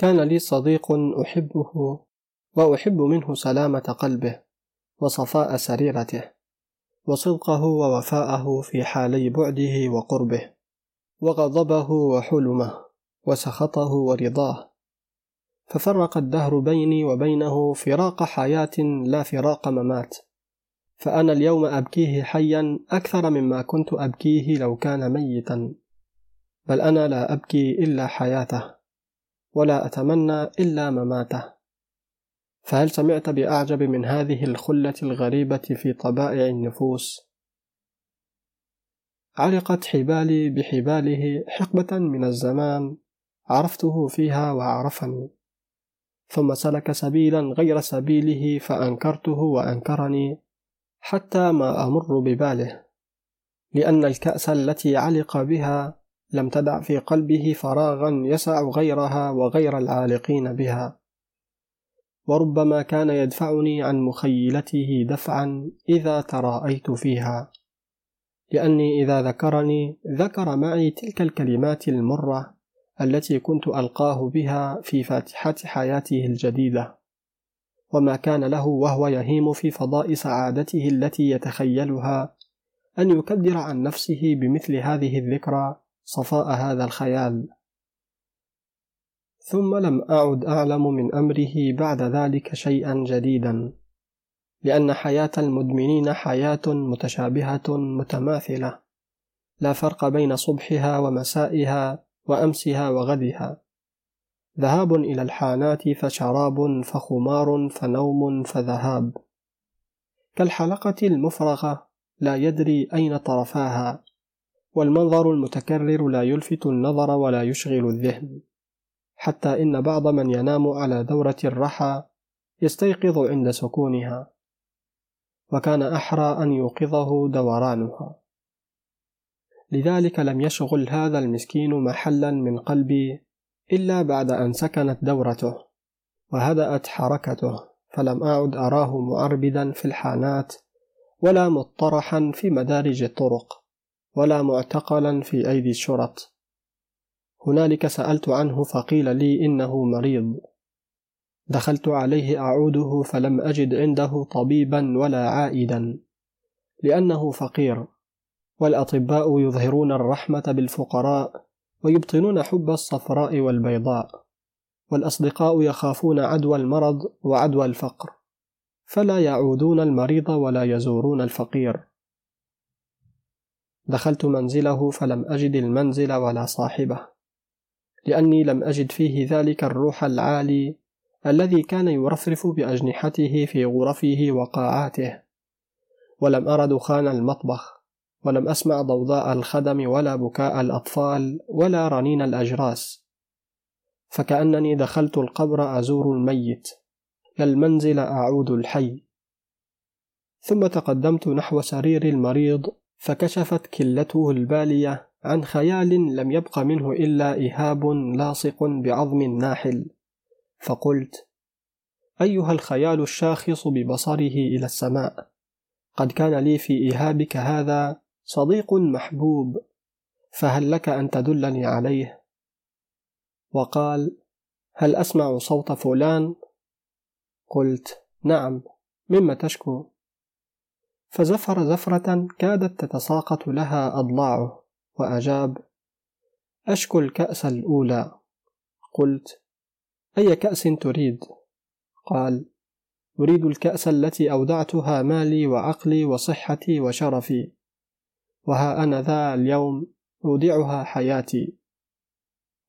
كان لي صديق أحبه وأحب منه سلامة قلبه وصفاء سريرته وصدقه ووفاءه في حالي بعده وقربه وغضبه وحلمه وسخطه ورضاه. ففرق الدهر بيني وبينه فراق حياة لا فراق ممات. فأنا اليوم أبكيه حيا أكثر مما كنت أبكيه لو كان ميتا. بل أنا لا أبكي إلا حياته. ولا أتمنى إلا مماته. فهل سمعت بأعجب من هذه الخلة الغريبة في طبائع النفوس؟ علقت حبالي بحباله حقبة من الزمان عرفته فيها وعرفني. ثم سلك سبيلا غير سبيله فأنكرته وأنكرني حتى ما أمر بباله. لأن الكأس التي علق بها لم تدع في قلبه فراغا يسع غيرها وغير العالقين بها. وربما كان يدفعني عن مخيلته دفعا إذا تراءيت فيها لأني إذا ذكرني ذكر معي تلك الكلمات المرة التي كنت ألقاه بها في فاتحة حياته الجديدة. وما كان له وهو يهيم في فضاء سعادته التي يتخيلها أن يكدر عن نفسه بمثل هذه الذكرى صفاء هذا الخيال. ثم لم أعد أعلم من أمره بعد ذلك شيئا جديدا لأن حياة المدمنين حياة متشابهة متماثلة. لا فرق بين صبحها ومسائها وأمسها وغدها. ذهاب إلى الحانات فشراب فخمار فنوم فذهاب. كالحلقة المفرغة لا يدري أين طرفاها. والمنظر المتكرر لا يلفت النظر ولا يشغل الذهن حتى إن بعض من ينام على دورة الرحى يستيقظ عند سكونها وكان أحرى أن يوقظه دورانها. لذلك لم يشغل هذا المسكين محلا من قلبي إلا بعد أن سكنت دورته وهدأت حركته فلم أعد أراه معربدا في الحانات ولا مطرحا في مدارج الطرق. ولا معتقلا في أيدي الشرط. هنالك سألت عنه فقيل لي إنه مريض. دخلت عليه أعوده فلم أجد عنده طبيبا ولا عائدا لأنه فقير. والأطباء يظهرون الرحمة بالفقراء ويبطنون حب الصفراء والبيضاء والأصدقاء يخافون عدوى المرض وعدوى الفقر فلا يعودون المريض ولا يزورون الفقير. دخلت منزله فلم أجد المنزل ولا صاحبه لأني لم أجد فيه ذلك الروح العالي الذي كان يرفرف بأجنحته في غرفه وقاعاته. ولم أر دخان المطبخ ولم أسمع ضوضاء الخدم ولا بكاء الأطفال ولا رنين الأجراس. فكأنني دخلت القبر أزور الميت لا المنزل أعود الحي. ثم تقدمت نحو سرير المريض فكشفت كلته البالية عن خيال لم يبق منه إلا إهاب لاصق بعظم ناحل فقلت أيها الخيال الشاخص ببصره إلى السماء قد كان لي في إيهابك هذا صديق محبوب فهل لك أن تدلني عليه؟ وقال هل أسمع صوت فلان؟ قلت نعم مما تشكو. فزفر زفرة كادت تتساقط لها أضلاعه وأجاب أشكو الكأس الأولى قلت أي كأس تريد؟ قال أريد الكأس التي أودعتها مالي وعقلي وصحتي وشرفي وها أنا ذا اليوم أودعها حياتي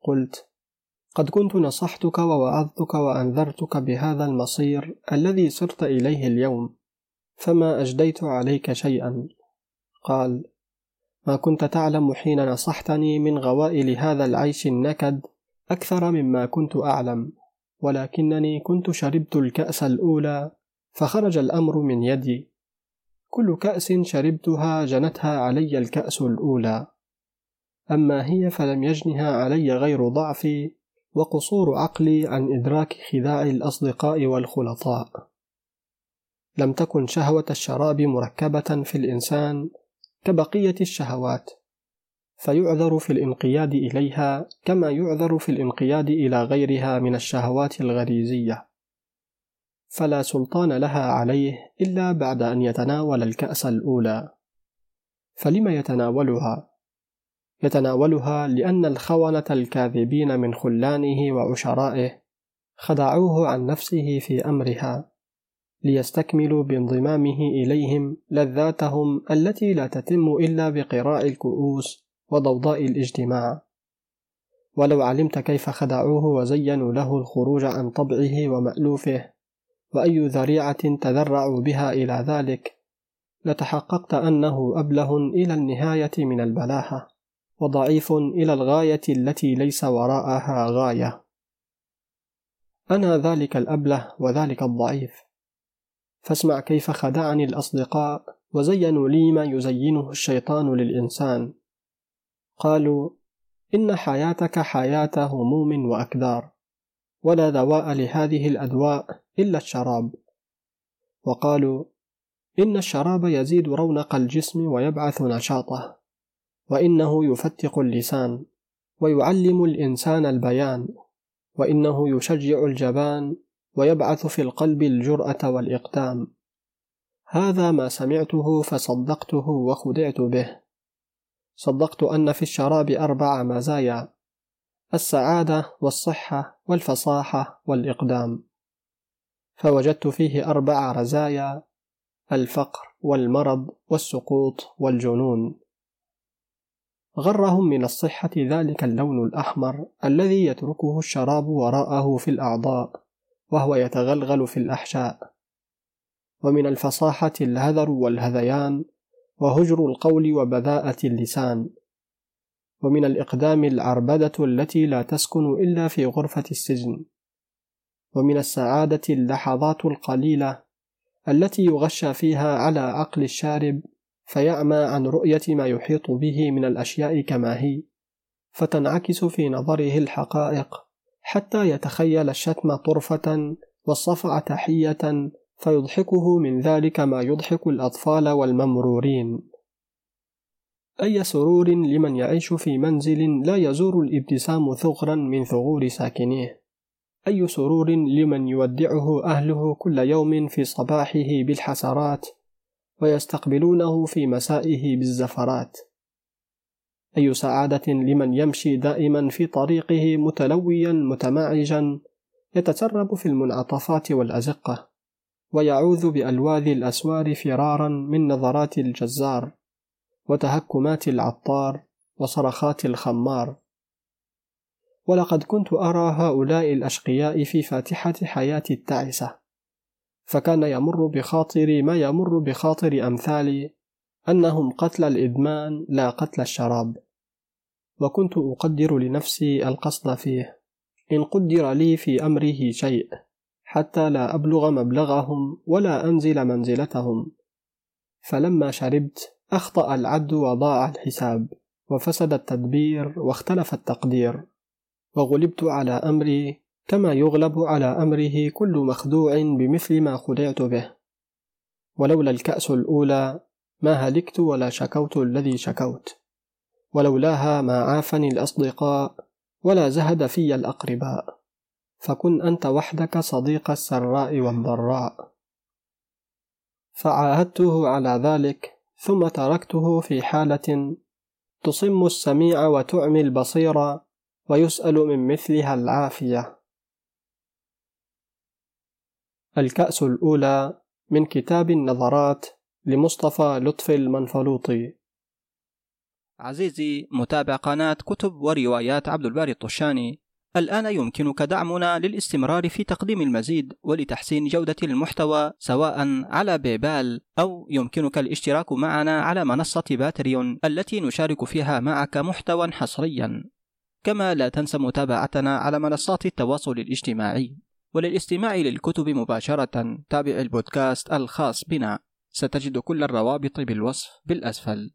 قلت قد كنت نصحتك ووعظتك وأنذرتك بهذا المصير الذي صرت إليه اليوم فما أجديت عليك شيئا. قال ما كنت تعلم حين نصحتني من غوائل هذا العيش النكد أكثر مما كنت أعلم ولكنني كنت شربت الكأس الأولى فخرج الأمر من يدي. كل كأس شربتها جنتها علي الكأس الأولى. أما هي فلم يجنها علي غير ضعفي وقصور عقلي عن إدراك خداع الأصدقاء والخلطاء. لم تكن شهوة الشراب مركبة في الإنسان كبقية الشهوات فيعذر في الانقياد إليها كما يعذر في الانقياد إلى غيرها من الشهوات الغريزية. فلا سلطان لها عليه إلا بعد أن يتناول الكأس الأولى. فلم يتناولها؟ يتناولها لأن الخونة الكاذبين من خلانه وعشرائه خدعوه عن نفسه في أمرها. ليستكملوا بانضمامه إليهم لذاتهم التي لا تتم إلا بقراء الكؤوس وضوضاء الاجتماع. ولو علمت كيف خدعوه وزينوا له الخروج عن طبعه ومألوفه وأي ذريعة تذرعوا بها إلى ذلك لتحققت أنه أبله إلى النهاية من البلاهة وضعيف إلى الغاية التي ليس وراءها غاية. أنا ذلك الأبله وذلك الضعيف. فاسمع كيف خدعني الأصدقاء وزينوا لي ما يزينه الشيطان للإنسان. قالوا إن حياتك حياة هموم وأكدار ولا دواء لهذه الأدواء إلا الشراب. وقالوا إن الشراب يزيد رونق الجسم ويبعث نشاطه وإنه يفتق اللسان ويعلم الإنسان البيان وإنه يشجع الجبان ويبعث في القلب الجرأة والإقدام. هذا ما سمعته فصدقته وخدعت به. صدقت أن في الشراب أربع مزايا السعادة والصحة والفصاحة والإقدام. فوجدت فيه أربع رزايا الفقر والمرض والسقوط والجنون. غرهم من الصحة ذلك اللون الأحمر الذي يتركه الشراب وراءه في الأعضاء. وهو يتغلغل في الأحشاء. ومن الفصاحة الهذر والهذيان وهجر القول وبذاءة اللسان. ومن الإقدام العربدة التي لا تسكن إلا في غرفة السجن. ومن السعادة اللحظات القليلة التي يغشى فيها على عقل الشارب فيعمى عن رؤية ما يحيط به من الأشياء كما هي فتنعكس في نظره الحقائق. حتى يتخيل الشتم طرفة والصفع تحية فيضحكه من ذلك ما يضحك الأطفال والممرورين. أي سرور لمن يعيش في منزل لا يزور الابتسام ثغرا من ثغور ساكنيه. أي سرور لمن يودعه أهله كل يوم في صباحه بالحسرات ويستقبلونه في مسائه بالزفرات. أي سعادة لمن يمشي دائما في طريقه متلويا متمعجا يتسرب في المنعطفات والأزقة ويعوذ بألواذ الأسوار فرارا من نظرات الجزار وتهكمات العطار وصرخات الخمار. ولقد كنت أرى هؤلاء الأشقياء في فاتحة حياتي التعسة فكان يمر بخاطري ما يمر بخاطر أمثالي أنهم قتل الإدمان لا قتل الشراب وكنت أقدر لنفسي القصد فيه. إن قدر لي في أمره شيء حتى لا أبلغ مبلغهم ولا أنزل منزلتهم. فلما شربت أخطأ العد وضاع الحساب وفسد التدبير واختلف التقدير وغلبت على أمري كما يغلب على أمره كل مخدوع بمثل ما خدعت به. ولولا الكأس الأولى ما هلكت ولا شكوت الذي شكوت ولولاها ما عافني الأصدقاء ولا زهد في الأقرباء. فكن أنت وحدك صديق السراء والضراء. فعاهدته على ذلك ثم تركته في حالة تصم السميع وتعمي البصير ويسأل من مثلها العافية. الكأس الأولى من كتاب النظرات لمصطفى لطفي المنفلوطي. عزيزي متابع قناة كتب وروايات عبد الباري الطشاني. الآن يمكنك دعمنا للاستمرار في تقديم المزيد ولتحسين جودة المحتوى سواء على بيبال أو يمكنك الاشتراك معنا على منصة باتريون التي نشارك فيها معك محتوى حصريا. كما لا تنسى متابعتنا على منصات التواصل الاجتماعي. وللاستماع للكتب مباشرة تابع البودكاست الخاص بنا. ستجد كل الروابط بالوصف بالأسفل.